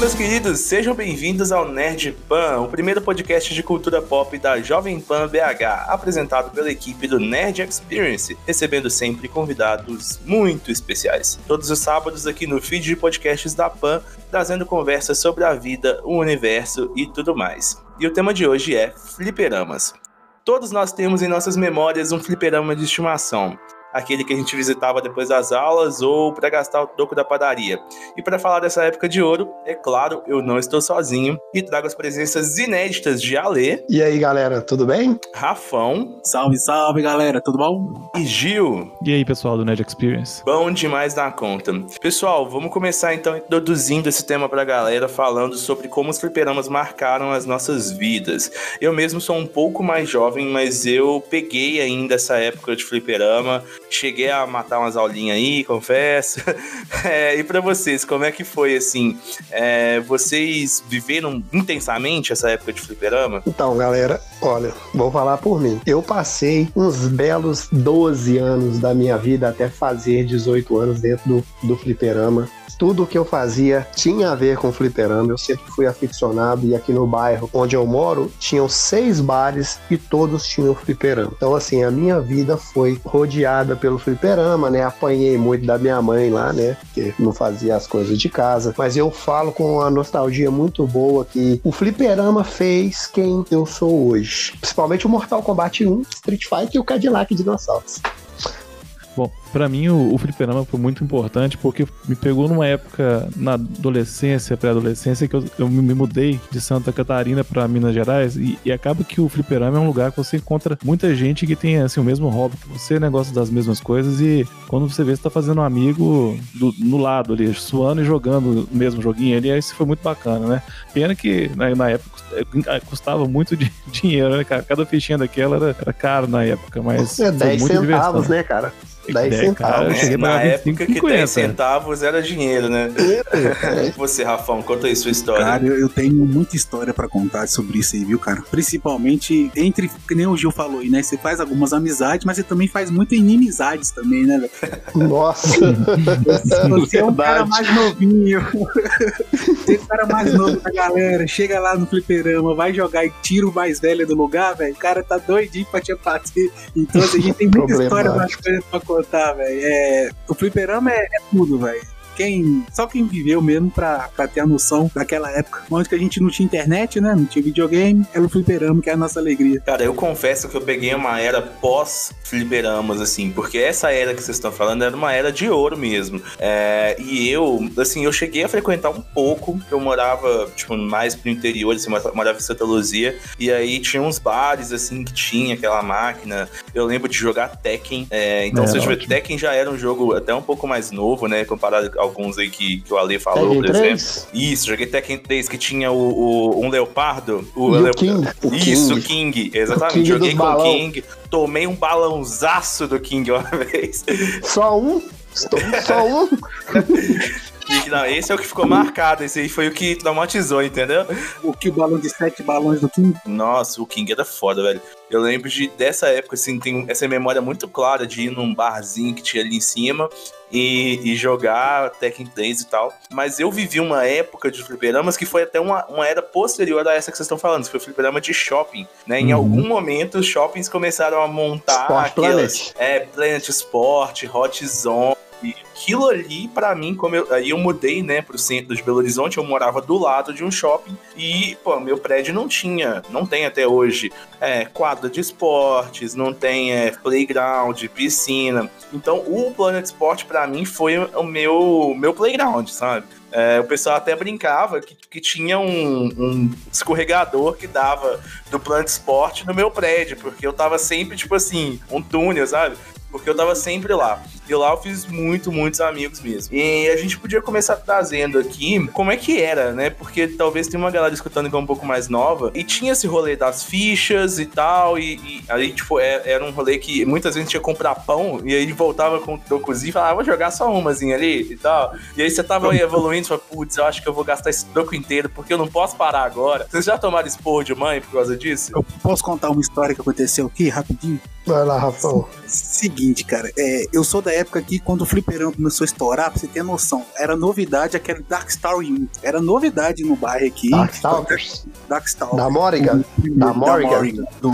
meus queridos, sejam bem-vindos ao Nerd Pan, o primeiro podcast de cultura pop da Jovem Pan BH, apresentado pela equipe do Nerd Experience, recebendo sempre convidados muito especiais. Todos os sábados aqui no feed de podcasts da Pan, trazendo conversas sobre a vida, o universo e tudo mais. E o tema de hoje é fliperamas. Todos nós temos em nossas memórias um fliperama de estimação aquele que a gente visitava depois das aulas ou para gastar o troco da padaria. E para falar dessa época de ouro, é claro, eu não estou sozinho e trago as presenças inéditas de Alê. E aí, galera, tudo bem? Rafão. Salve, salve, galera, tudo bom? E Gil. E aí, pessoal do Nerd Experience? Bom demais na conta. Pessoal, vamos começar então introduzindo esse tema pra galera, falando sobre como os fliperamas marcaram as nossas vidas. Eu mesmo sou um pouco mais jovem, mas eu peguei ainda essa época de fliperama, cheguei a matar umas aulinhas aí, confesso. É, e para vocês, como é que foi assim? É, vocês viveram intensamente essa época de fliperama? Então, galera, olha, vou falar por mim. Eu passei uns belos 12 anos da minha vida até fazer 18 anos dentro do, do fliperama tudo que eu fazia tinha a ver com fliperama. Eu sempre fui aficionado e aqui no bairro onde eu moro tinham seis bares e todos tinham fliperama. Então assim a minha vida foi rodeada pelo fliperama, né? Apanhei muito da minha mãe lá, né? Que não fazia as coisas de casa. Mas eu falo com uma nostalgia muito boa que o fliperama fez quem eu sou hoje. Principalmente o Mortal Kombat 1, Street Fighter e o Cadillac Dinossauros. Bom, para mim o, o fliperama foi muito importante porque me pegou numa época na adolescência, pré-adolescência, que eu, eu, me mudei de Santa Catarina para Minas Gerais e, e, acaba que o fliperama é um lugar que você encontra muita gente que tem assim o mesmo hobby que você, negócio das mesmas coisas e quando você vê você tá fazendo um amigo do, no lado ali, suando e jogando o mesmo joguinho ali, isso foi muito bacana, né? Pena que na, na época custava muito de dinheiro, né, cara? Cada fichinha daquela era, era caro na época, mas é 10 centavos, diversão. né, cara? 10 centavos. É, na época que 10 centavos era dinheiro, né? É. Você, Rafão, conta aí sua história. Cara, eu, eu tenho muita história para contar sobre isso aí, viu, cara? Principalmente entre, que nem o Gil falou aí, né? Você faz algumas amizades, mas você também faz muitas inimizades também, né, velho? Nossa! Você é um cara mais novinho. Você é um cara mais novo da galera. Chega lá no fliperama, vai jogar e tira o mais velho do lugar, velho. O cara tá doidinho pra te bater. Então, assim, a gente tem muita história pra, pra contar, velho. É, o fliperama é, é tudo, velho quem, só quem viveu mesmo pra, pra ter a noção daquela época, onde que a gente não tinha internet, né? Não tinha videogame, era o fliperama, que é a nossa alegria. Cara, eu confesso que eu peguei uma era pós-fliperamas, assim, porque essa era que vocês estão falando era uma era de ouro mesmo. É, e eu, assim, eu cheguei a frequentar um pouco, eu morava, tipo, mais pro interior, assim, morava em Santa Luzia, e aí tinha uns bares, assim, que tinha aquela máquina. Eu lembro de jogar Tekken, é, então, é, se eu Tekken já era um jogo até um pouco mais novo, né, comparado alguns aí que, que o Ale falou, Tekken por 3? exemplo. Isso, joguei Tekken 3 que tinha o, o um leopardo. O, o King. O Isso, o King, exatamente. O King joguei com o King, tomei um balãozaço do King uma vez. Só um? Só um? Não, esse é o que ficou marcado. Esse aí foi o que traumatizou, entendeu? O que o balão de sete balões do King? Nossa, o King era foda, velho. Eu lembro de dessa época, assim, tem essa memória muito clara de ir num barzinho que tinha ali em cima e, e, jogar Tekken 3 e tal. Mas eu vivi uma época de fliperamas que foi até uma, uma era posterior a essa que vocês estão falando, que foi o fliperama de shopping, né? Em uhum. algum momento os shoppings começaram a montar Sport aquelas, Planet. É, Planet Sport, Hot Zone, e aquilo ali, para mim, como eu, aí eu mudei, né, pro centro de Belo Horizonte, eu morava do lado de um shopping e, pô, meu prédio não tinha, não tem até hoje, é, quadra de esportes, não tem é, playground, piscina. Então, o Planet Sport, para mim, foi o meu, meu playground, sabe? É, o pessoal até brincava que, que tinha um, um, escorregador que dava do Planet Sport no meu prédio, porque eu tava sempre, tipo assim, um túnel, sabe? Porque eu tava sempre lá. E lá eu fiz muito, muitos amigos mesmo. E a gente podia começar trazendo aqui como é que era, né? Porque talvez tenha uma galera escutando que é um pouco mais nova. E tinha esse rolê das fichas e tal. E, e aí, tipo, era, é, era um rolê que muitas vezes tinha que comprar pão. E aí voltava com o trocozinho e falava, ah, vou jogar só umazinha ali e tal. E aí você tava evoluindo e falava, putz, eu acho que eu vou gastar esse troco inteiro porque eu não posso parar agora. Vocês já tomaram esporro de mãe por causa disso? Eu posso contar uma história que aconteceu aqui rapidinho? Vai lá, Rafão. Seguinte, cara, é, eu sou da época que quando o fliperão começou a estourar, pra você ter noção, era novidade aquele Darkstar 1. Era novidade no bairro aqui. Darkstalkers. Darkstar. Da Morrigan. Da Morrigan. Do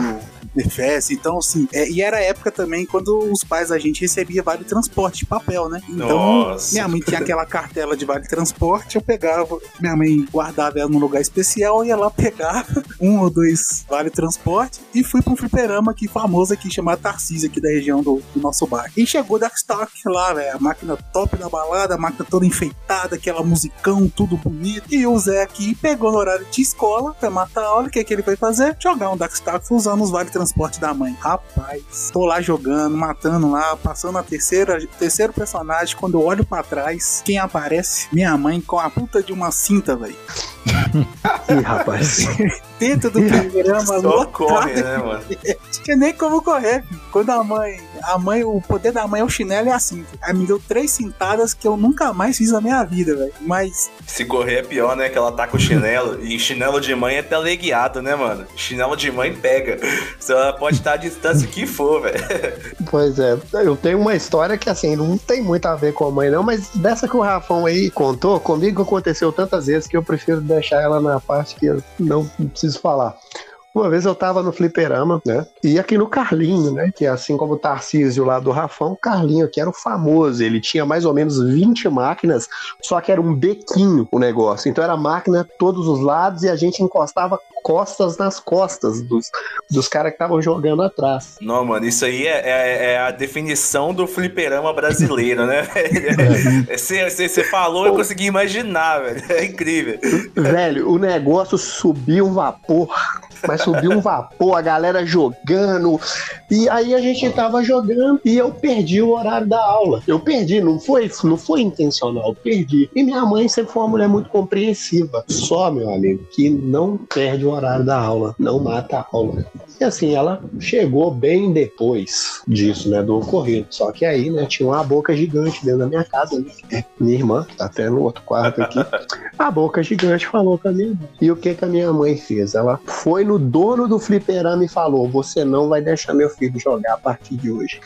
DFS. Então, assim, é, e era a época também quando os pais da gente recebia vale transporte de papel, né? Então, Nossa. minha mãe tinha aquela cartela de vale transporte, eu pegava, minha mãe guardava ela num lugar especial, ia lá pegar um ou dois vale transporte e fui pra um fliperama aqui famoso aqui, chamado Tarcísio, aqui da região do, do nosso bairro. E chegou Darkstalk lá, velho, a máquina top da balada, a máquina toda enfeitada, aquela musicão, tudo bonito. E o Zé aqui pegou no horário de escola pra matar a aula, o que, que ele foi fazer? Jogar um Darkstalk usando os vale transporte da mãe. Rapaz, tô lá jogando, matando lá, passando a terceira, terceiro personagem, quando eu olho pra trás, quem aparece? Minha mãe com a puta de uma cinta, velho. Ih, rapaz. Dentro do fliperama, Só lotado corre, né, mano? tinha nem como correr. filho. Quando a mãe, a mãe, o poder da mãe é o chinelo e a cinta. Aí me deu três cintadas que eu nunca mais fiz na minha vida, velho. Mas Se correr é pior, né? Que ela tá com chinelo. E chinelo de mãe é teleguiado, né, mano? Chinelo de mãe pega. Ela pode estar a distância que for, velho. Pois é, eu tenho uma história que assim, não tem muito a ver com a mãe, não, mas dessa que o Rafão aí contou, comigo aconteceu tantas vezes que eu prefiro deixar ela na parte que eu não preciso falar. Uma vez eu tava no fliperama, né? E aqui no Carlinho, né? Que é assim como o Tarcísio lá do Rafão, o Carlinho que era o famoso. Ele tinha mais ou menos 20 máquinas, só que era um bequinho o negócio. Então era máquina todos os lados e a gente encostava costas nas costas dos, dos caras que estavam jogando atrás. Não, mano, isso aí é, é- é a definição do fliperama brasileiro, né? Você falou, eu consegui imaginar, velho. É incrível. Velho, o negócio subiu um vapor. Mas subiu um vapor, a galera jogando. E aí a gente tava jogando e eu perdi o horário da aula. Eu perdi, não foi, não foi intencional, perdi. E minha mãe sempre foi uma mulher muito compreensiva. Só, meu amigo, que não perde o horário da aula, não mata a aula. E assim, ela chegou bem depois disso, né, do ocorrido. Só que aí, né, tinha uma boca gigante dentro da minha casa, né? É, Minha irmã, tá até no outro quarto aqui. A boca gigante falou com a minha mãe. E o que que a minha mãe fez? Ela foi no dono do fliperama e falou: Você não vai deixar meu filho jogar a partir de hoje.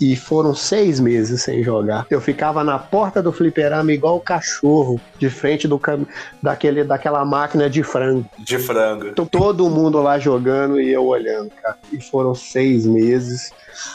E foram seis meses sem jogar. Eu ficava na porta do fliperama igual o cachorro, de frente do cam... daquele, daquela máquina de frango. De frango. Todo mundo lá jogando e eu olhando, cara. E foram seis meses.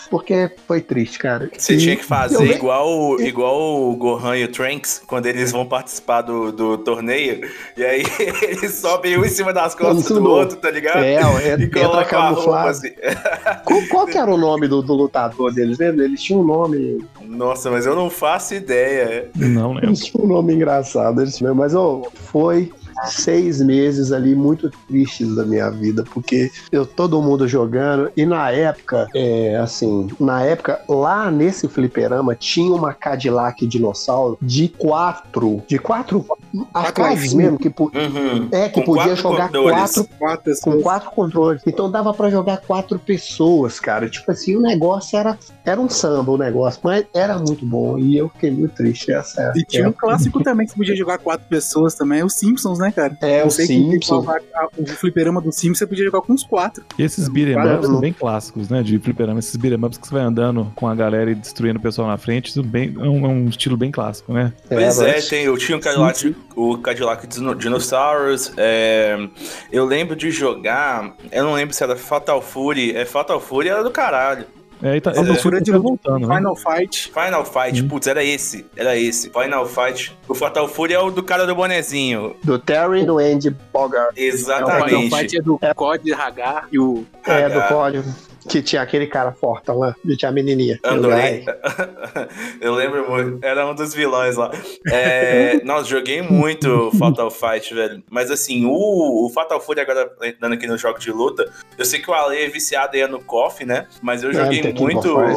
Porque foi triste, cara. Você E tinha que eu fazer le- igual, o- igual o Gohan e o Trunks, quando eles vão participar do, do torneio, e aí eles sobem um em cima das costas do outro, tá ligado? É, é- e entra camuflado. assim. Qual, qual que era o nome do, do lutador deles mesmo? Eles tinham um nome. Nossa, mas eu não faço ideia. Não lembro. Eles tinham um nome engraçado, eles tinham, mas ó, foi seis meses ali muito tristes da minha vida, porque eu todo mundo jogando, e na época, é, assim, na época, lá nesse fliperama tinha uma Cadillac dinossauro de quatro, de quatro em mesmo, que, Uhum. é, que Com podia quatro jogar controles. quatro quatro com pessoas. quatro controles. Então dava pra jogar quatro pessoas, cara. Tipo assim, o negócio era era um samba o negócio, mas era muito bom e eu fiquei muito triste essa é E tinha um clássico também que você podia jogar quatro pessoas também, os Simpsons, né, cara? É, Não o sei quem Simpson. falava, a- O fliperama do Simpsons você podia jogar com uns quatro. E esses beat'em ups bem clássicos, né? De fliperama. Esses beat'em ups que você vai andando com a galera e destruindo o pessoal na frente. Isso bem, é, um, é um estilo bem clássico, né? Pois é, mas- tem, eu tinha o Cadillac, o Cadillac Dino- Dinosaurs. é, eu lembro de jogar. Eu não lembro se era Fatal Fury. É, Fatal Fury era do caralho. É, e tá, É. é. Fura de tá voltando, né? Final Fight. Final Fight, Hum. putz, era esse. Era esse. Final Fight. O Fatal Fury é o do cara do bonezinho. Do Terry e do Andy Bogart. É, o Final Exatamente. Fight é do COD, Hagar e o. É, do Ah, código. Que tinha aquele cara fortão lá, e tinha a menininha. Andorei. Eu lembro muito. Era um dos vilões lá. É, nossa, joguei muito Fatal Fight, velho. Mas assim, o, o Fatal Fury, agora entrando aqui no jogo de luta, eu sei que o Ale é viciado aí no KOF, né? Mas eu joguei Tekken muito.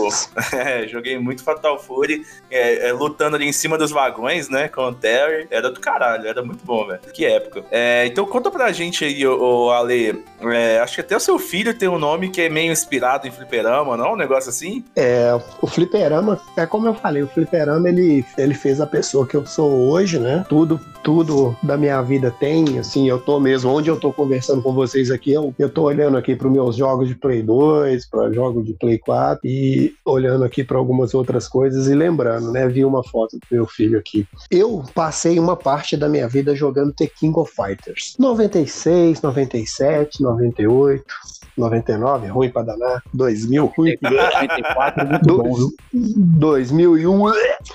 É, joguei muito Fatal Fury, é, é, lutando ali em cima dos vagões, né? Com o Terry. Era do caralho, era muito bom, velho. Que época. É, então conta pra gente aí, o, Ale. é, acho que até o seu filho tem um nome que é meio inspirado inspirado em fliperama, não? Um negócio assim? É, o fliperama, é como eu falei, o fliperama ele, ele fez a pessoa que eu sou hoje, né? Tudo, tudo da minha vida tem, assim, eu tô mesmo, onde eu tô conversando com vocês aqui, eu, eu tô olhando aqui para os meus jogos de Play 2, para jogos de Play 4 e olhando aqui para algumas outras coisas e lembrando, né? Vi uma foto do meu filho aqui. Eu passei uma parte da minha vida jogando The King of Fighters. 96, 97, 98. 99, ruim pra danar. 2000, ruim. 94, muito bom, viu? 2001,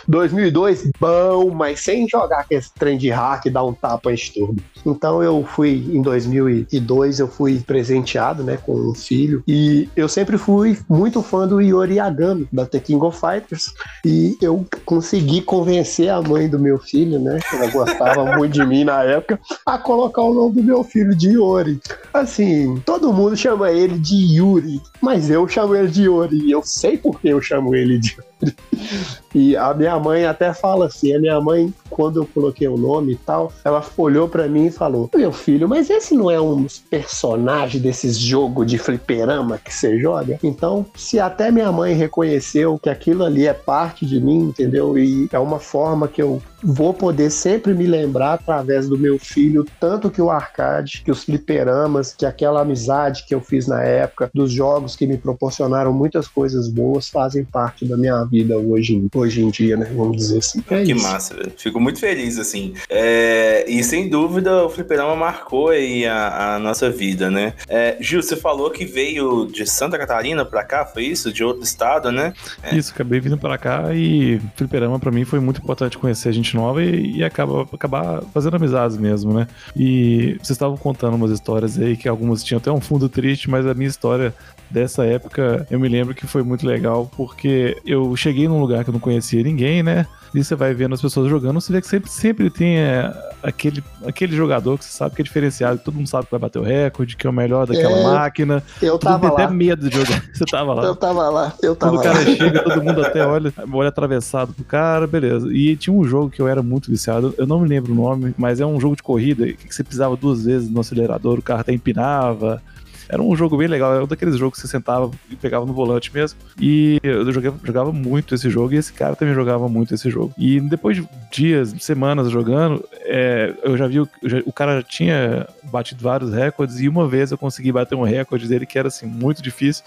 2002, bom, mas sem jogar aquele trem de hack e dar um tapa em turbo. Então eu fui, em 2002, eu fui presenteado, né, com um filho. E eu sempre fui muito fã do Yori Yagami, da The King of Fighters. E eu consegui convencer a mãe do meu filho, né, que ela gostava muito de mim na época, a colocar o nome do meu filho de Yori. Assim, todo mundo chama ele de Yuri, mas eu chamo ele de Yuri. Eu sei por que eu chamo ele de Yuri. E a minha mãe até fala assim: a minha mãe, quando eu coloquei o nome e tal, ela olhou para mim e falou: Meu filho, mas esse não é um personagem desses jogos de fliperama que você joga? Então, se até minha mãe reconheceu que aquilo ali é parte de mim, entendeu? E é uma forma que eu vou poder sempre me lembrar através do meu filho, tanto que o arcade, que os fliperamas, que aquela amizade que eu fiz na época, dos jogos que me proporcionaram muitas coisas boas, fazem parte da minha vida hoje, hoje em dia, né? Vamos dizer assim. É que isso. massa, velho. Fico muito feliz, assim. É... E sem dúvida, o fliperama marcou aí a, a nossa vida, né? É, Gil, você falou que veio de Santa Catarina pra cá, foi isso? De outro estado, né? É. Isso, acabei vindo pra cá e fliperama pra mim foi muito importante conhecer a gente nova e, e acaba, acabar fazendo amizades mesmo, né? E vocês estavam contando umas histórias aí que algumas tinham até um fundo triste, mas a minha história dessa época eu me lembro que foi muito legal porque eu cheguei num lugar que eu não conhecia ninguém, né? E você vai vendo as pessoas jogando, você vê que sempre, sempre tem é, aquele, aquele jogador que você sabe que é diferenciado, que todo mundo sabe que vai bater o recorde, que é o melhor daquela é, máquina. Eu tava lá. até medo de jogar. Você tava lá. Eu tava lá, eu tava Quando o cara chega, todo mundo até olha, olha atravessado pro cara, beleza. E tinha um jogo que eu era muito viciado, eu não me lembro o nome, mas é um jogo de corrida que você pisava duas vezes no acelerador, o carro até empinava. Era um jogo bem legal, era um daqueles jogos que você sentava e pegava no volante mesmo. E eu jogava, jogava muito esse jogo e esse cara também jogava muito esse jogo. E depois de dias, semanas jogando, é, eu já vi o, já, o cara já tinha batido vários recordes e uma vez eu consegui bater um recorde dele que era assim muito difícil.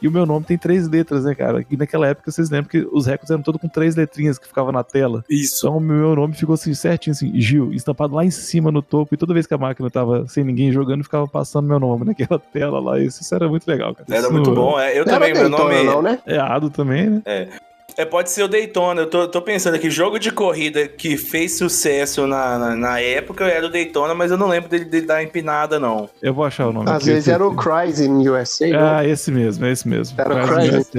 E o meu nome tem três letras, né, cara? E naquela época vocês lembram que os recordes eram todos com três letrinhas que ficavam na tela. Isso. Então o meu nome ficou assim, certinho, assim, Gil, estampado lá em cima no topo. E toda vez que a máquina tava sem ninguém jogando, ficava passando meu nome naquela tela lá. Isso, isso era muito legal, cara. Era isso, muito bom, é. Eu Não também, era meu Daytona, nome. não, né? É Ado também, né? É, pode ser o Daytona. Eu tô, tô pensando aqui, jogo de corrida que fez sucesso na, na, na época era o Daytona, mas eu não lembro dele, dele dar empinada, não. Eu vou achar o nome. Às aqui, vezes era o Crying USA, né? Ah, esse mesmo, esse mesmo. Era o Crysis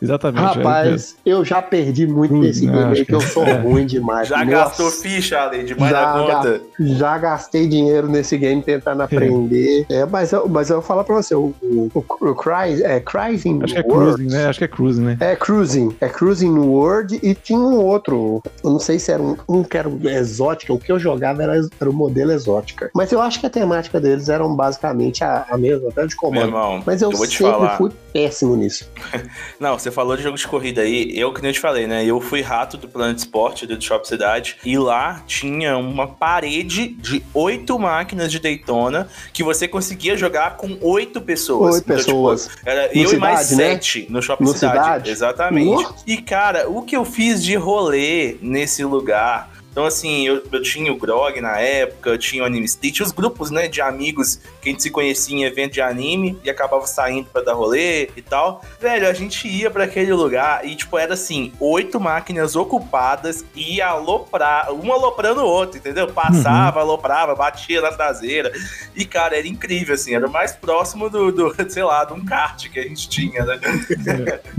Exatamente. é. Rapaz, eu já perdi muito Hum, desse não, game aí, que eu sou é. ruim demais. Já Nossa, gastou ficha, Ale, demais da Já, conta. Já gastei dinheiro nesse game tentando aprender. É, mas, eu, mas eu vou falar pra você, o, o, o Cry, é Crying Acho que é World. Cruising, né? Acho que é Cruising, né? É Cruising, é Cruising World e tinha um outro, eu não sei se era um, um que era exótica, o que eu jogava era, era o modelo exótica. Mas eu acho que a temática deles eram basicamente a, a mesma, até de Meu comando. irmão, Mas eu, eu vou te sempre falar. fui péssimo nisso. Não, você falou de jogo de corrida aí, eu que nem eu te falei, né? Eu fui rato do Planet Sport, do Shop Cidade, e lá tinha uma parede de oito máquinas de Daytona que você conseguia jogar com oito pessoas. Oito Então, tipo, pessoas. Era No eu e mais Cidade, né? sete no Shopping No Cidade. Cidade? Exatamente. E, cara, o que eu fiz de rolê nesse lugar. Então, assim, eu, eu tinha o Grog na época, eu tinha o Anime tinha os grupos, né, de amigos que a gente se conhecia em evento de anime e acabava saindo pra dar rolê e tal. Velho, a gente ia pra aquele lugar e, tipo, era assim, oito máquinas ocupadas e ia aloprar, um aloprando o outro, entendeu? Passava, aloprava, batia na traseira. E, cara, era incrível, assim, era o mais próximo do, do sei lá, de um kart que a gente tinha, né?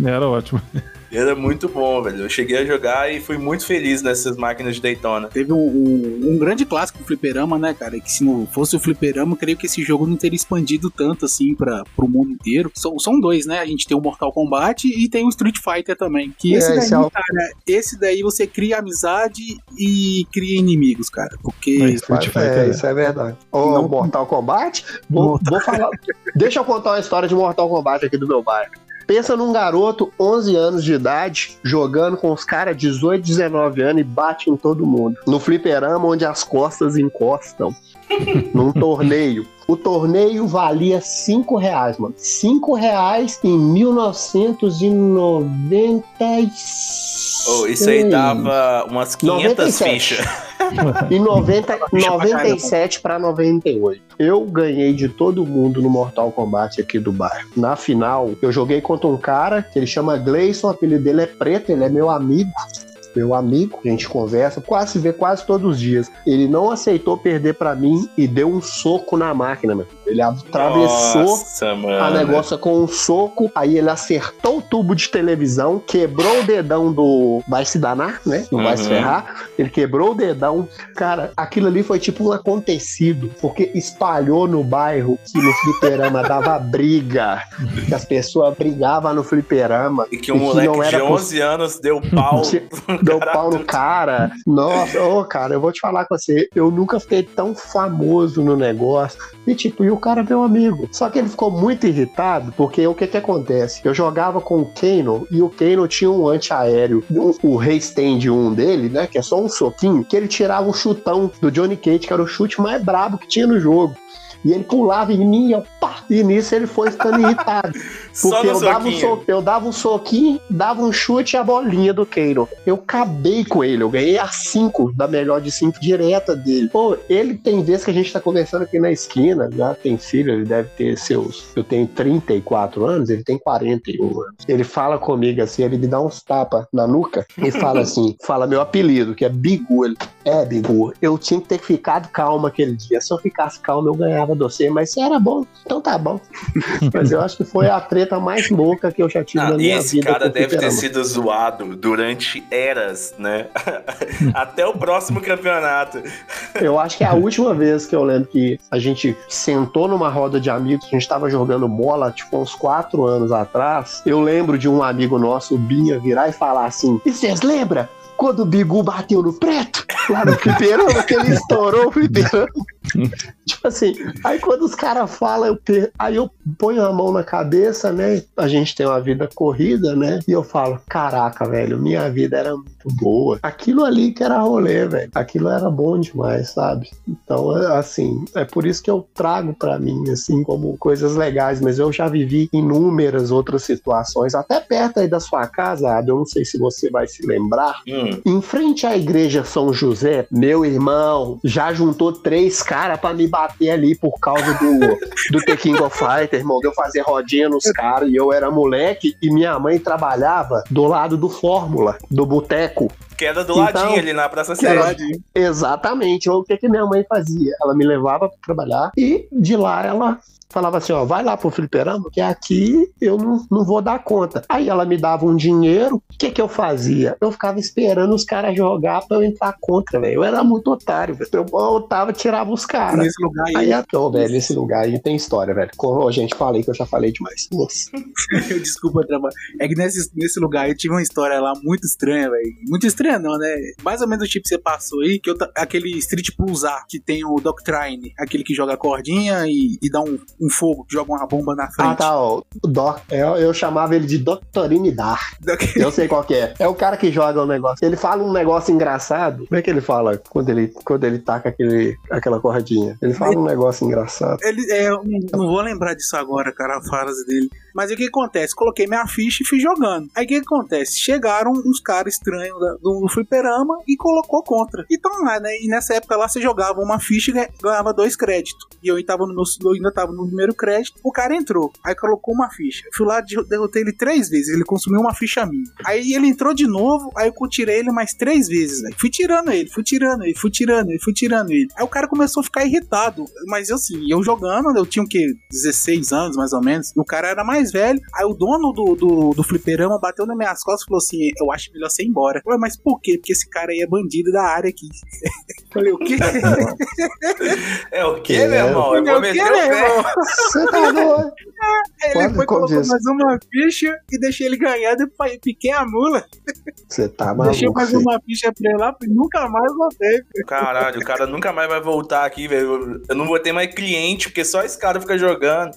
É, era ótimo. Era muito bom, velho. Eu cheguei a jogar e fui muito feliz nessas máquinas de Daytona. Teve um, um, um grande clássico do fliperama, né, cara? E que se não fosse o fliperama, creio que esse jogo não teria expandido tanto assim para pro mundo inteiro. São, são dois, né? A gente tem o Mortal Kombat e tem o Street Fighter também. Que esse É, daí, esse é o- cara, esse daí você cria amizade e cria inimigos, cara. Porque É isso. Street Fighter, É, né? isso é verdade. Ô, Não- Mortal Kombat? Vou, vou falar. Deixa eu contar uma história de Mortal Kombat aqui do meu bairro. Pensa num garoto, 11 anos de idade, jogando com os caras 18, 19 anos e bate em todo mundo. No fliperama, onde as costas encostam. num torneio. O torneio valia 5 reais, mano. 5 reais em 1996. Oh, isso aí dava umas 500 97. fichas. Em 90, Ficha pra 97 para 98. Eu ganhei de todo mundo no Mortal Kombat aqui do bairro. Na final, eu joguei contra um cara que ele chama Gleison, o apelido dele é Preto, ele é meu amigo. Meu amigo, a gente conversa, quase se vê quase todos os dias. Ele não aceitou perder pra mim e deu um soco na máquina, meu. Ele atravessou Nossa, a negócio com um soco, aí ele acertou o tubo de televisão, quebrou o dedão do. Vai se danar, né? Não vai se Uhum. ferrar. Ele quebrou o dedão. Cara, aquilo ali foi tipo um acontecido, porque espalhou no bairro que no fliperama dava briga, que as pessoas brigavam no fliperama. E que um E que moleque não era de 11 anos deu pau. Deu pau no cara. Nossa, ô, cara, eu vou te falar com você. Eu nunca fiquei tão famoso no negócio. E tipo, e o cara é meu amigo. Só que ele ficou muito irritado, porque o que que acontece? Eu jogava com o Kano e o Kano tinha um antiaéreo, o, o Rei Stand 1 dele, né? Que é só um soquinho, que ele tirava um chutão do Johnny Cage, que era o chute mais brabo que tinha no jogo. E ele pulava em mim, eu, pá, e nisso ele foi ficando irritado. Porque eu dava, um soquinho. so- eu dava um soquinho, dava um chute e a bolinha do Keiro. Eu acabei com ele, eu ganhei a 5 da melhor de 5 direta dele. Pô, ele tem vezes que a gente tá conversando aqui na esquina, já tem filho, ele deve ter seus. Eu tenho 34 anos, ele tem 41 anos. Ele fala comigo assim, ele me dá uns tapas na nuca e fala assim: fala meu apelido, que é Bigu. Ele, é, Bigu, eu tinha que ter ficado calmo aquele dia. Se eu ficasse calmo, eu ganhava de você, mas você era bom, então tá bom. mas eu acho que foi a treta mais louca que eu já tive Ah, na minha esse vida. cara com deve ter sido zoado durante eras, né? Até o próximo campeonato. Eu acho que é a última vez que eu lembro que a gente sentou numa roda de amigos, a gente tava jogando bola, tipo, uns quatro anos atrás. Eu lembro de um amigo nosso, o Binha, virar e falar assim: E vocês lembram? Quando o Bigu bateu no preto, lá no fliperama, que ele estourou o fliperama. tipo assim, aí quando os caras falam, eu per... aí eu ponho a mão na cabeça, né? A gente tem uma vida corrida, né? E eu falo, caraca, velho, minha vida era muito boa. Aquilo ali que era rolê, velho. Aquilo era bom demais, sabe? Então, é, assim, é por isso que eu trago pra mim, assim, como coisas legais. Mas eu já vivi inúmeras outras situações, até perto aí da sua casa, Adam, eu não sei se você vai se lembrar. Hum, Em frente à igreja São José, meu irmão já juntou três caras pra me bater ali por causa do, do The King of Fighter, irmão. Eu fazer rodinha nos caras e eu era moleque e minha mãe trabalhava do lado do Fórmula, do boteco. Que era do Então, ladinho ali na Praça Sede. Exatamente. O que, que minha mãe fazia? Ela me levava pra trabalhar e de lá ela falava assim: ó, vai lá pro fliperama, que aqui eu não, não vou dar conta. Aí ela me dava um dinheiro, o que que eu fazia? Eu ficava esperando os caras jogar pra eu entrar contra, velho. Eu era muito otário, velho. Eu voltava, tirava os caras. Nesse lugar aí, Aí, então, velho, esse lugar aí tem história, velho. Como, ô, gente, falei que eu já falei demais. Nossa. Desculpa, Trava. É que nesse, nesse lugar eu tive uma história lá muito estranha, velho. Muito estranha, não, né? Mais ou menos o tipo que você passou aí, que eu aquele Street Pulsar, que tem o Doctrine, aquele que joga a cordinha e, e dá um, um fogo, joga uma bomba na frente. Ah, tá, ó. O Doc, eu, eu chamava ele de Doctorine Dar. Doc- Eu sei qual que é. É o cara que joga o negócio. Ele fala um negócio engraçado. Como é que ele fala quando ele, quando ele taca aquele, aquela cordinha? Ele fala um negócio engraçado. Ele, é, eu não, não vou lembrar disso agora, cara, a frase dele. Mas o que acontece? Coloquei minha ficha e fui jogando. Aí o que acontece? Chegaram uns caras estranhos do fliperama e colocou contra. Então lá, né? E nessa época lá você jogava uma ficha e ganha- ganhava dois créditos. E eu, tava no meu, eu ainda tava no primeiro crédito. O cara entrou. Aí colocou uma ficha. Fui lá, de- derrotei ele três vezes. Ele consumiu uma ficha minha. Aí ele entrou de novo. Aí eu tirei ele mais três vezes. Fui tirando ele, fui tirando ele, fui tirando ele, fui tirando ele. Aí o cara começou a ficar irritado. Mas assim, eu jogando, eu tinha o quê? 16 anos, mais ou menos. O cara era mais mais velho. Aí o dono do, do, do fliperama bateu nas minhas costas e falou assim: Eu acho melhor você ir embora. Ué, mas por quê? Porque esse cara aí é bandido da área aqui. Falei, o quê? É o quê, meu irmão? Falei, vou o quê, meu pé. irmão? Você tá doido? Quando- ele foi colocou diz? mais uma ficha e deixei ele ganhar, depois piquei a mula. Você tá deixei maluco. mais filho. uma ficha pra ele lá e nunca mais voltei. Caralho, o cara nunca mais vai voltar aqui, velho. Eu não vou ter mais cliente, porque só esse cara fica jogando.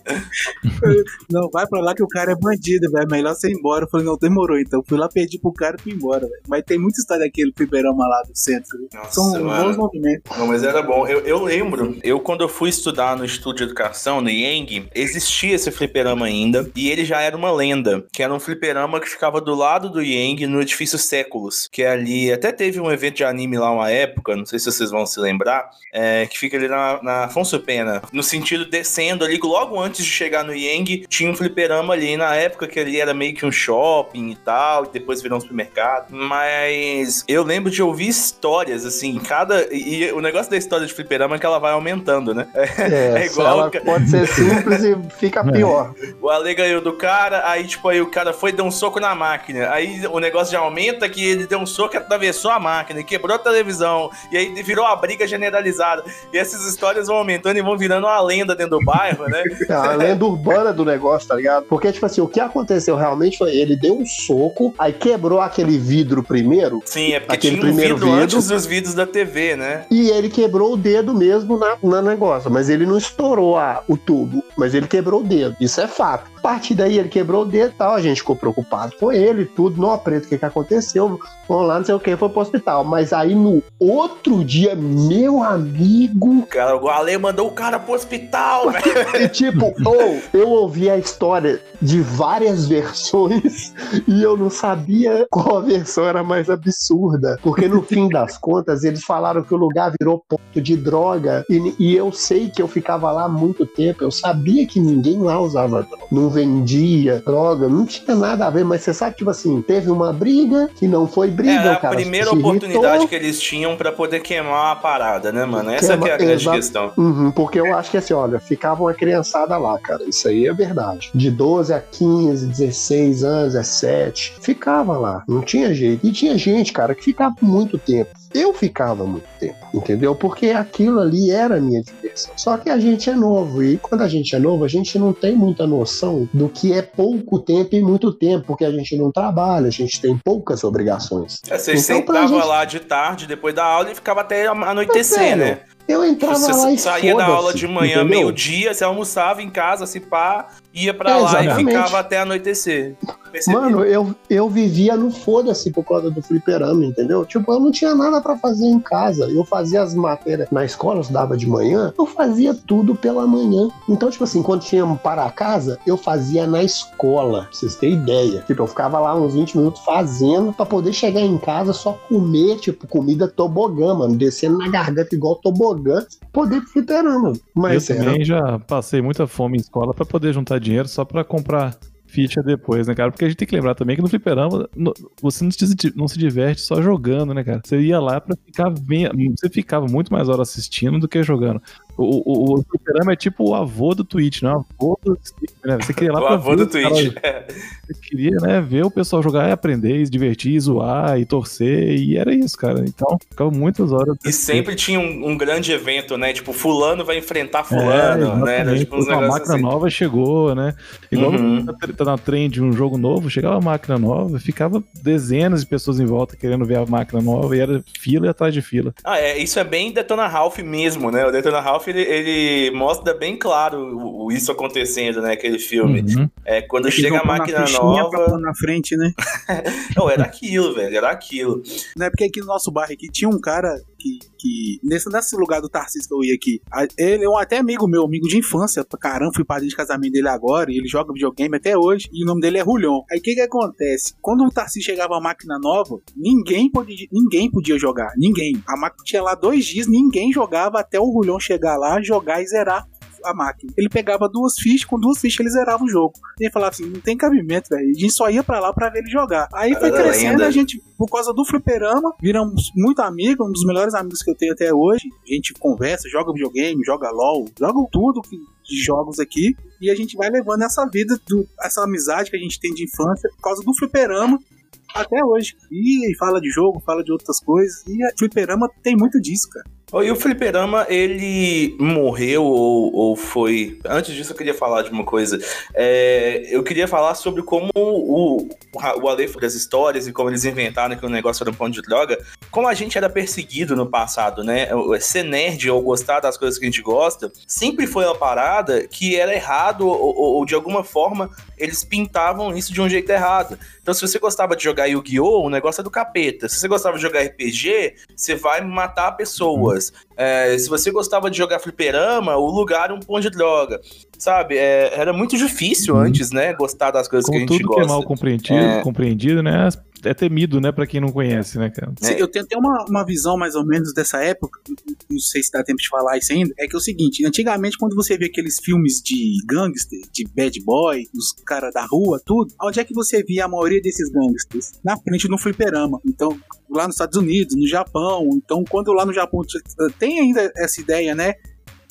Não, vai pra lá que o cara é bandido, velho. Melhor você ir embora. Eu falei, não, demorou então. Fui lá, pedi pro cara e fui embora, velho. Mas tem muita história daquele fliperama lá do centro. Nossa, São mano. bons movimentos. Não, mas era bom. Eu, eu lembro, eu quando eu fui estudar no Estúdio de Educação, no Yang, existia esse fliperama ainda, e ele já era uma lenda, que era um fliperama que ficava do lado do Yang, no edifício Séculos, que é ali, até teve um evento de anime lá uma época, não sei se vocês vão se lembrar, é, que fica ali na, na Afonso Pena, no sentido descendo ali, logo antes de chegar no Yang, tinha um fliperama ali, na época que ali era meio que um shopping e tal, e depois virou um supermercado, mas eu lembro de ouvir histórias, assim, cada... E, o negócio da história de fliperama é que ela vai aumentando, né? É, É igual ela pode ser simples e fica É. pior. O Ale ganhou do cara, aí, tipo, aí o cara foi e deu um soco na máquina. Aí o negócio já aumenta que ele deu um soco e atravessou a máquina e quebrou a televisão. E aí virou a briga generalizada. E essas histórias vão aumentando e vão virando uma lenda dentro do bairro, né? É a lenda urbana do negócio, tá ligado? Porque, tipo assim, o que aconteceu realmente foi ele deu um soco, aí quebrou aquele vidro primeiro, Sim, é porque Aquele tinha um primeiro vidro vidro. antes dos vidros da TV, né? e ele quebrou o dedo mesmo na, na negócio. Mas ele não estourou a, o tubo, mas ele quebrou o dedo. Isso é fato. A partir daí ele quebrou o dedo e tal, a gente ficou preocupado com ele, tudo, não preto, o que, que aconteceu? Vamos lá, não sei o que, foi pro hospital. Mas aí no outro dia, meu amigo, cara, o Ale mandou o cara pro hospital, velho. E tipo, ou eu ouvi a história de várias versões e eu não sabia qual versão era mais absurda. Porque no fim das contas, eles falaram que o lugar virou ponto de droga. E, e eu sei que eu ficava lá há muito tempo. Eu sabia que ninguém lá usava droga. Não vendia droga, não tinha nada a ver. Mas você sabe, tipo assim, teve uma briga que não foi briga. Era o a cara primeira se oportunidade irritou. que eles tinham pra poder queimar a parada, né, mano? Essa que é a Queima- grande questão. Uhum, porque eu acho que assim, olha, ficava uma criançada lá, cara. Isso aí é verdade. De 12 a 15, 16 anos, 17. Ficava lá. Não tinha jeito. E tinha gente, cara, que ficava muito tempo. Eu ficava muito tempo, entendeu? Porque aquilo ali era a minha diversão. Só que a gente é novo. E quando a gente é novo, a gente não tem muita noção do que é pouco tempo e muito tempo. Porque a gente não trabalha, a gente tem poucas obrigações. É, Você Então, pra sentava gente- lá de tarde, depois da aula, e ficava até anoitecer, Mas, né? Eu entrava Você lá e saía da aula de manhã, meio-dia, você almoçava em casa, se pá, ia pra É, lá e ficava até anoitecer. Percebi. Mano, eu, eu vivia no foda-se por causa do fliperama, entendeu? Tipo, eu não tinha nada pra fazer em casa. Eu fazia as matérias na escola, eu estudava de manhã, eu fazia tudo pela manhã. Então, tipo assim, quando tinha para casa, eu fazia na escola, pra vocês terem ideia. Tipo, eu ficava lá uns 20 minutos fazendo pra poder chegar em casa só comer, tipo, comida tobogã, mano, descendo na garganta igual tobogã, poder ir pro fliperama. Mas eu era também já passei muita fome em escola pra poder juntar dinheiro só pra comprar ficha depois, né, cara? Porque a gente tem que lembrar também que no fliperama no- você não se, não se diverte só jogando, né, cara? Você ia lá pra ficar vendo. Você ficava muito mais horas assistindo do que jogando. O, o, o fliperama é tipo o avô do Twitch, né? O avô do né? Você queria lá o pra avô ver do Twitch. Você queria, né, ver o pessoal jogar e aprender, e se divertir, e zoar e torcer, e era isso, cara. Então, ficava muitas horas. E sempre tinha um, um grande evento, né? Tipo, fulano vai enfrentar É, fulano, né? Era exatamente. tipo uma máquina assim. nova chegou, né? Igual Uhum. tá na trend de um jogo novo, chegava uma máquina nova, ficava dezenas de pessoas em volta querendo ver a máquina nova, e era fila e atrás de fila. Ah, é, isso é bem Detona Ralph mesmo, né? O Detona Ralph, ele, ele mostra bem claro isso acontecendo, né? Aquele filme. Uhum. É, quando Eles chega a máquina nova... na frente, né? Não, era aquilo, velho, era aquilo. Não é porque aqui no nosso bairro aqui tinha um cara que. que nesse, nesse lugar do Tarcísio que eu ia aqui. Ele é um até amigo meu, amigo de infância. Pra caramba, fui padrinho de casamento dele agora. E ele joga videogame até hoje. E o nome dele é Rulhon. Aí o que que acontece? Quando o Tarcísio chegava a máquina nova, ninguém podia, ninguém podia jogar. Ninguém. A máquina tinha lá dois dias, ninguém jogava até o Rulhon chegar lá, jogar e zerar a máquina. Ele pegava duas fichas, com duas fichas ele zerava o jogo. E ele falava assim: não tem cabimento, velho. A gente só ia pra lá pra ver ele jogar. Aí foi crescendo, lenda. a gente, por causa do fliperama, viramos muito amigos, um dos melhores amigos que eu tenho até hoje. A gente conversa, joga videogame, joga LOL, joga tudo que de jogos aqui. E a gente vai levando essa vida, do, essa amizade que a gente tem de infância por causa do fliperama até hoje. E fala de jogo, fala de outras coisas. E a fliperama tem muito disso, cara. E o Fliperama, ele morreu ou, ou foi. Antes disso, eu queria falar de uma coisa. É, eu queria falar sobre como o, o Ale das histórias e como eles inventaram que o negócio era um ponto de droga. Como a gente era perseguido no passado, né? Ser nerd ou gostar das coisas que a gente gosta sempre foi uma parada que era errado ou, ou de alguma forma eles pintavam isso de um jeito errado. Então, se você gostava de jogar Yu-Gi-Oh!, o negócio é do capeta. Se você gostava de jogar RPG, você vai matar É, se você gostava de jogar fliperama, o lugar é um ponto de droga. Sabe? É, era muito difícil uhum. antes, né? Gostar das coisas Como que a gente tudo gosta. que é mal compreendido, é... compreendido né? É temido, né, pra quem não conhece, né, cara? Sim, eu tenho até uma, uma visão mais ou menos dessa época, não sei se dá tempo de falar isso ainda, é que é o seguinte, antigamente quando você via aqueles filmes de gangster, de bad boy, os caras da rua, tudo, onde é que você via a maioria desses gangsters? Na frente no fliperama. Então, lá nos Estados Unidos, no Japão, então quando lá no Japão tem ainda essa ideia, né,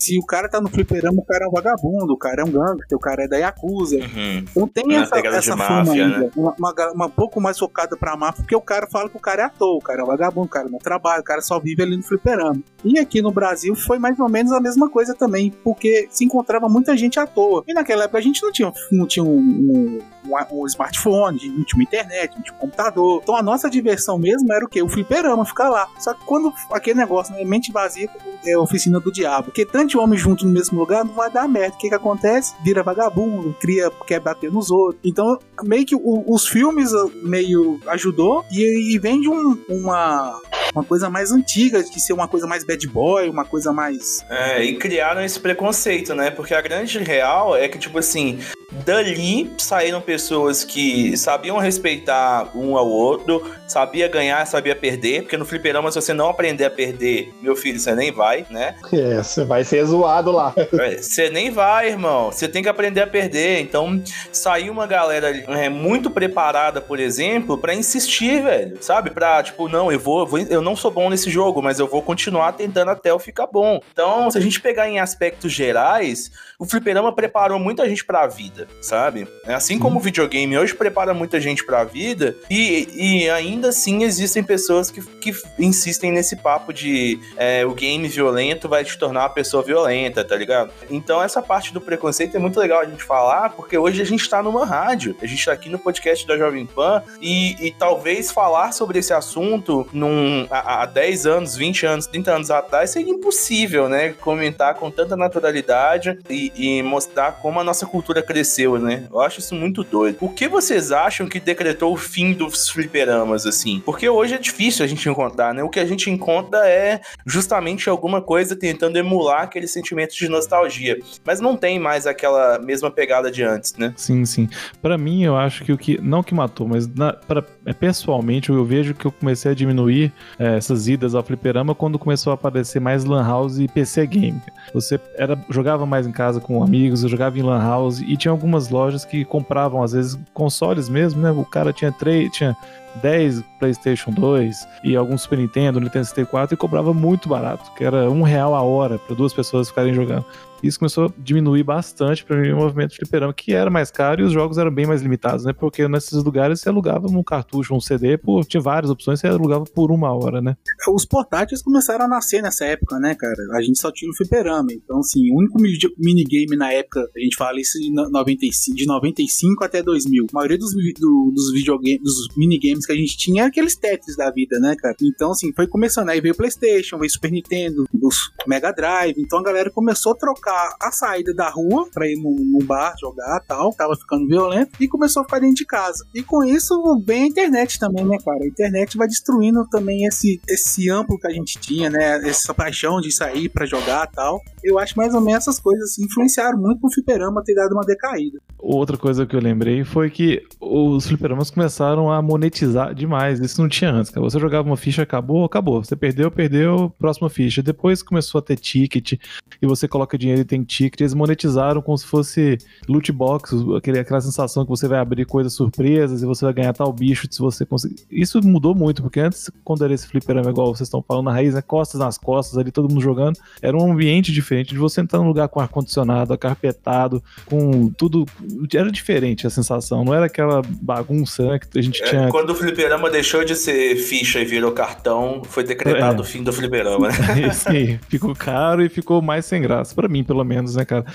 se o cara tá no fliperama, o cara é um vagabundo, o cara é um gangster, o cara é da Yakuza. Uhum. Então tem essa, essa forma ainda, né? uma, uma, uma, pouco mais focada pra máfia, porque o cara fala que o cara é ator, o cara é um vagabundo, o cara não trabalha, o cara só vive ali no fliperama. E aqui no Brasil foi mais ou menos a mesma coisa também, porque se encontrava muita gente à toa. E naquela época a gente não tinha, não tinha um, um um, um smartphone, não tinha uma internet, não tinha um computador. Então a nossa diversão mesmo era o quê? O fliperama, ficar lá. Só que quando aquele negócio, né, mente vazia é a oficina do diabo. Porque tanto homem junto no mesmo lugar não vai dar merda. O que que acontece? Vira vagabundo, cria, quer bater nos outros. Então, meio que o, os filmes ah, meio ajudou e, e vem de um, uma, uma coisa mais antiga, de ser uma coisa mais bad boy, uma coisa mais. É, e criaram esse preconceito, né? Porque a grande real é que, tipo assim, dali saíram pessoas que sabiam respeitar um ao outro, sabia ganhar, sabia perder, porque no fliperama, se você não aprender a perder, meu filho, você nem vai, né? É, você vai ser zoado lá. É, você nem vai, irmão. Você tem que aprender a perder. Então, saiu uma galera é, muito preparada, por exemplo, para insistir, velho, sabe? Pra, tipo, não, eu vou, vou, eu não sou bom nesse jogo, mas eu vou continuar tentando até eu ficar bom. Então, se a gente pegar em aspectos gerais, o fliperama preparou muita gente pra vida, sabe? É assim como o videogame hoje prepara muita gente pra vida, e, e ainda assim existem pessoas que, que insistem nesse papo de é, o game violento vai te tornar uma pessoa violenta, tá ligado? Então, essa parte do preconceito é muito legal a gente falar, porque hoje a gente tá numa rádio, a gente tá aqui no podcast da Jovem Pan, e, e talvez falar sobre esse assunto num, há, há 10 anos, 20 anos, 30 anos atrás seria impossível, né? Comentar com tanta naturalidade e, e mostrar como a nossa cultura cresceu, né? Eu acho isso muito doido. O que vocês acham que decretou o fim dos fliperamas, assim? Porque hoje é difícil a gente encontrar, né? O que a gente encontra é justamente alguma coisa tentando emular aquele sentimento de nostalgia. Mas não tem mais aquela mesma pegada de antes, né? Sim, sim. Para mim, eu acho que o que. Não que matou, mas na, pra, é, pessoalmente eu vejo que eu comecei a diminuir é, essas idas ao fliperama quando começou a aparecer mais Lan House e PC Game. Você era, jogava mais em casa com amigos, eu jogava em Lan House e tinha algumas lojas que compravam, às vezes, consoles mesmo, né? O cara tinha três, tinha 10 PlayStation 2 e alguns Super Nintendo, Nintendo 64 e cobrava muito barato, que era um real a hora para duas pessoas ficarem jogando. Isso começou a diminuir bastante para mim o movimento de fliperama, que era mais caro e os jogos eram bem mais limitados, né? Porque nesses lugares você alugava um cartucho, um CD, por, tinha várias opções, você alugava por uma hora, né? Os portáteis começaram a nascer nessa época, né, cara? A gente só tinha o fliperama. Então, assim, o único minigame na época, a gente fala isso de 95, de 95 até 2000. A maioria dos, do, dos videogames, dos minigames que a gente tinha era aqueles Tetris da vida, né, cara? Então, assim, foi começando. Aí veio o PlayStation, veio Super Nintendo, os Mega Drive. Então a galera começou a trocar a saída da rua pra ir num, num bar jogar tal, tava ficando violento e começou a ficar dentro de casa. E com isso vem a internet também, né, cara? A internet vai destruindo também esse, esse amplo que a gente tinha, né? Essa paixão de sair para jogar tal. Eu acho mais ou menos essas coisas influenciaram muito pro fliperama ter dado uma decaída. Outra coisa que eu lembrei foi que os fliperamas começaram a monetizar demais. Isso não tinha antes, cara. Você jogava uma ficha, acabou, acabou. Você perdeu, perdeu, próxima ficha. Depois começou a ter ticket e você coloca dinheiro e tem ticket. Eles monetizaram como se fosse loot box, aquele, aquela sensação que você vai abrir coisas surpresas e você vai ganhar tal bicho se você conseguir. Isso mudou muito, porque antes, quando era esse fliperama igual vocês estão falando na raiz, né? Costas nas costas, ali todo mundo jogando, era um ambiente diferente de você entrar num lugar com ar-condicionado, acarpetado, com tudo. Era diferente a sensação, não era aquela bagunça né, que a gente É, tinha. quando o fliperama deixou de ser ficha e virou cartão, foi decretado É. o fim do fliperama, né? Sim, ficou caro e ficou mais sem graça, pra mim, pelo menos, né, cara?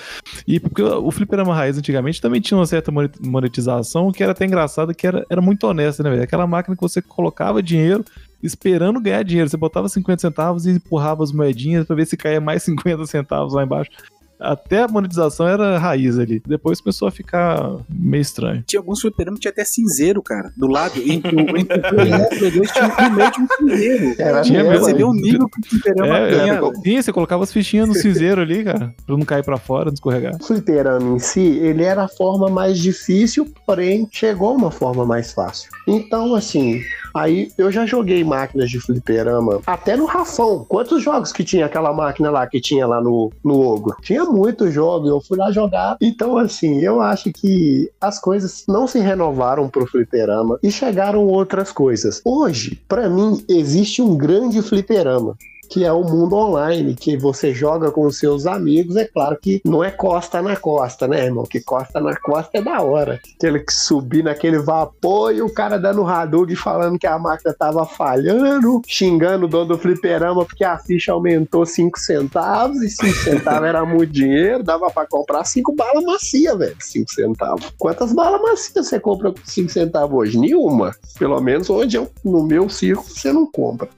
E porque o Fliperama Raiz antigamente também tinha uma certa mone- monetização que era até engraçado, que era, era muito honesta, né, velho? Aquela máquina que você colocava dinheiro esperando ganhar dinheiro. Você botava 50 centavos e empurrava as moedinhas pra ver se caía mais 50 centavos lá embaixo. Até a monetização era raiz ali. Depois começou a ficar meio estranho. Tinha alguns fliperamas que tinha até cinzeiro, cara. Do lado, entre o entre o Play 1 o Play 2 tinha um meio de um cinzeiro. Era Tinha mesmo, Você mesmo. vê o nível que o fliperama É, tinha. é, sim, você colocava as fichinhas no cinzeiro ali, cara, pra não cair pra fora, não escorregar. O fliperama em si, ele era a forma mais difícil, porém chegou uma forma mais fácil. Então, assim, aí eu já joguei máquinas de fliperama até no Rafão. Quantos jogos que tinha aquela máquina lá que tinha lá no, no Ogro? Tinha muitos jogos, eu fui lá jogar. Então, assim, eu acho que as coisas não se renovaram pro fliperama e chegaram outras coisas. Hoje, pra mim, existe um grande fliperama que é o mundo online, que você joga com os seus amigos. É claro que não é costa na costa, né, irmão? Que costa na costa é da hora. Aquele que subir naquele vapor e o cara dando Hadouken falando que a máquina tava falhando, xingando o dono do fliperama porque a ficha aumentou 5 centavos e 5 centavos era muito dinheiro, dava pra comprar 5 balas macia, velho. 5 centavos. Quantas balas macias você compra com 5 centavos hoje? Nenhuma. Pelo menos onde eu, no meu círculo você não compra.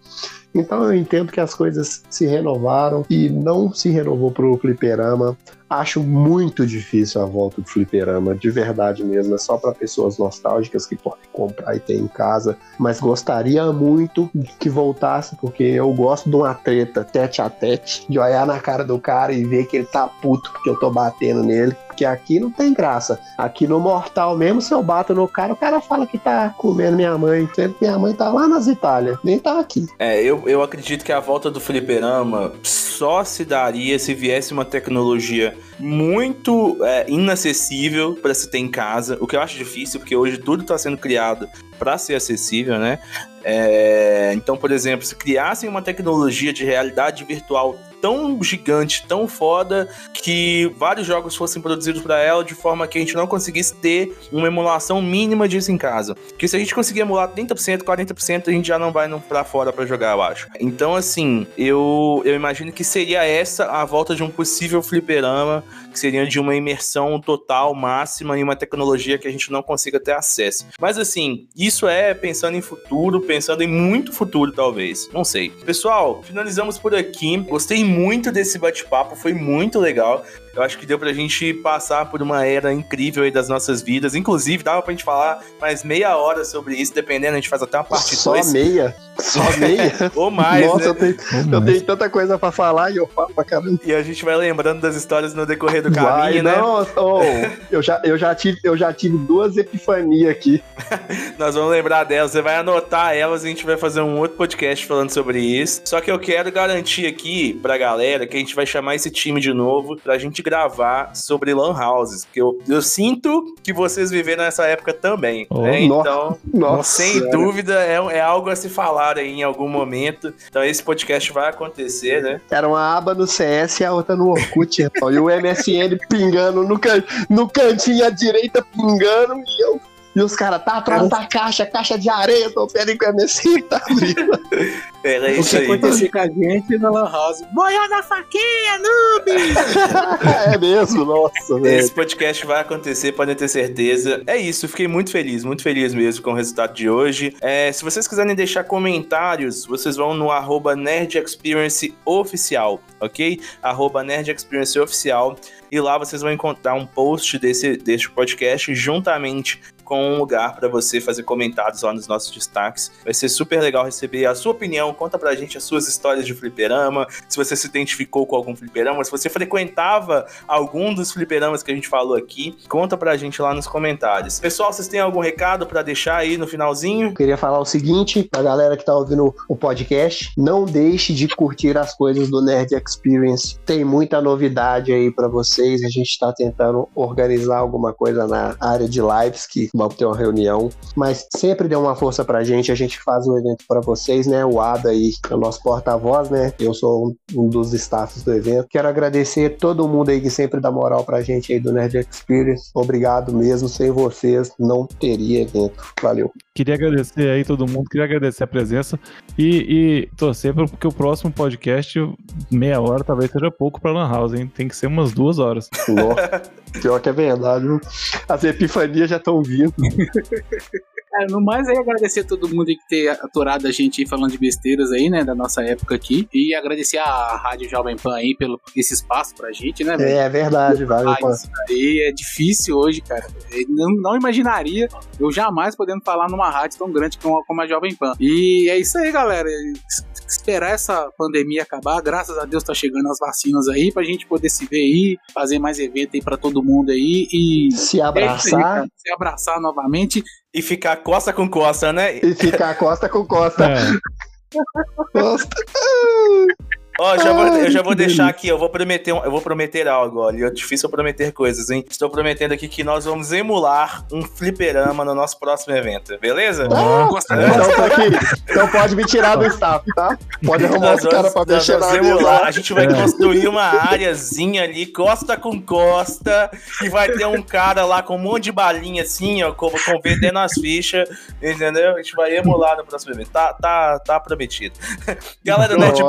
Então eu entendo que as coisas se renovaram e não se renovou pro fliperama. Acho muito difícil a volta do fliperama, de verdade mesmo. É só para pessoas nostálgicas que podem comprar e ter em casa. Mas gostaria muito que voltasse, porque eu gosto de uma treta tete a tete, de olhar na cara do cara e ver que ele tá puto porque eu tô batendo nele. Porque aqui não tem graça. Aqui no Mortal mesmo, se eu bato no cara, o cara fala que tá comendo minha mãe. Minha mãe tá lá nas Itálias, nem tá aqui. É, eu, eu acredito que a volta do fliperama só se daria se viesse uma tecnologia muito é, inacessível para se ter em casa, o que eu acho difícil, porque hoje tudo está sendo criado para ser acessível, né? É, então, por exemplo, se criassem uma tecnologia de realidade virtual tão gigante, tão foda, que vários jogos fossem produzidos para ela de forma que a gente não conseguisse ter uma emulação mínima disso em casa. Porque se a gente conseguir emular 30%, 40%, a gente já não vai pra fora para jogar, eu acho. Então, assim, eu, eu imagino que seria essa a volta de um possível fliperama, que seria de uma imersão total, máxima, em uma tecnologia que a gente não consiga ter acesso. Mas, assim, isso é pensando em futuro, pensando em muito futuro, talvez. Não sei. Pessoal, finalizamos por aqui. Gostei muito desse bate-papo, foi muito legal. Eu acho que deu pra gente passar por uma era incrível aí das nossas vidas. Inclusive, dava pra gente falar mais meia hora sobre isso, dependendo, a gente faz até uma parte Só 2 meia. Só meia. ou mais, Nossa, né? eu, tenho, eu tenho tanta coisa pra falar e eu falo pra caramba. E a gente vai lembrando das histórias no decorrer do Vai, caminho, né? não, oh, eu, já, eu, já tive, eu já tive duas epifanias aqui. Nós vamos lembrar delas, você vai anotar elas e a gente vai fazer um outro podcast falando sobre isso. Só que eu quero garantir aqui pra galera que a gente vai chamar esse time de novo pra gente gravar sobre lan houses, porque eu, eu sinto que vocês viveram nessa época também, Oh, né? Então, Nossa. sem senhora. dúvida, é, é algo a se falar aí em algum momento. Então esse podcast vai acontecer, né? Era uma aba no CS e a outra no Orkut. E o MSN pingando no, can, no cantinho à direita, pingando. E, eu, e os caras, tá atrás da caixa, caixa de areia. Tô peraí que o MSN tá abrindo. Era O isso que aí. acontecia com a gente na Lan House. Morreu na faquinha, noob! é mesmo, nossa, velho. Esse podcast vai acontecer, podem ter certeza. É isso, fiquei muito feliz, muito feliz mesmo com o resultado de hoje. É, se vocês quiserem deixar comentários, vocês vão no arroba Nerd Experience Oficial, ok? Arroba Nerd Experience Oficial. E lá vocês vão encontrar um post desse, desse podcast juntamente com um lugar para você fazer comentários lá nos nossos destaques. Vai ser super legal receber a sua opinião. Conta pra gente as suas histórias de fliperama, se você se identificou com algum fliperama, se você frequentava algum dos fliperamas que a gente falou aqui. Conta pra gente lá nos comentários. Pessoal, vocês têm algum recado para deixar aí no finalzinho? Queria falar o seguinte, pra galera que tá ouvindo o podcast, não deixe de curtir as coisas do Nerd Experience. Tem muita novidade aí para vocês. A gente tá tentando organizar alguma coisa na área de lives, que vamos ter uma reunião. Mas sempre dê uma força pra gente, a gente faz um evento para vocês, né? O Ada aí é o nosso porta-voz, né? Eu sou um dos staffs do evento. Quero agradecer todo mundo aí que sempre dá moral pra gente aí do Nerd Experience. Obrigado mesmo. Sem vocês não teria evento. Valeu. Queria agradecer aí todo mundo, queria agradecer a presença e, e torcer porque o próximo podcast, meia hora, talvez seja pouco pra Lan House, hein? Tem que ser umas duas horas. Pior que é verdade, viu? As epifanias já estão vindo. É, no mais aí, agradecer a todo mundo que ter aturado a gente aí falando de besteiras aí, né, da nossa época aqui. E agradecer a Rádio Jovem Pan aí pelo esse espaço pra gente, né? É, é verdade, valeu. Ah, isso aí é difícil hoje, cara. Eu não, não imaginaria eu jamais podendo falar numa rádio tão grande como, como a Jovem Pan. E é isso aí, galera. Esperar essa pandemia acabar. Graças a Deus tá chegando as vacinas aí pra gente poder se ver aí, fazer mais evento aí pra todo mundo aí e Se é aí, abraçar cara. se abraçar novamente. E ficar costa com costa, né? e ficar costa com costa. É, Costa. Ó, já vou- Ai, eu já vou deixar aqui, eu vou prometer, eu vou prometer algo, olha. É difícil eu prometer coisas, hein? Estou prometendo aqui que nós vamos emular um fliperama no nosso próximo evento, beleza? Ah, É. Então, tá aqui. então pode me tirar do staff, tá? Pode arrumar os caras pra mexer na vamos emular. A gente vai É. construir uma áreazinha ali, costa com costa, e vai ter um cara lá com um monte de balinha assim, ó, com, com vendendo as fichas, entendeu? A gente vai emular no próximo evento. Tá, tá, tá prometido. Galera, né, tipo,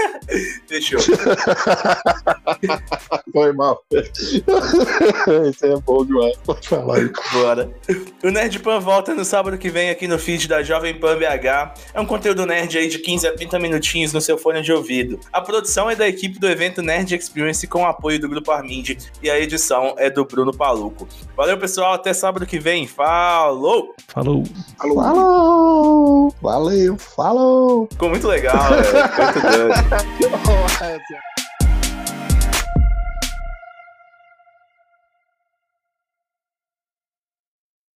Fechou. Foi mal. Isso é bom demais. Pode falar aí. Bora. O Nerd Pan volta no sábado que vem aqui no feed da Jovem Pan BH. É um conteúdo nerd aí de 15 a 30 minutinhos no seu fone de ouvido. A produção é da equipe do evento Nerd Experience com apoio do Grupo Armind e a edição é do Bruno Paluco. Valeu, pessoal. Até sábado que vem. Falou! falou. Falou! Valeu, falou! Ficou muito legal, velho. Ficou muito doido. Nossa.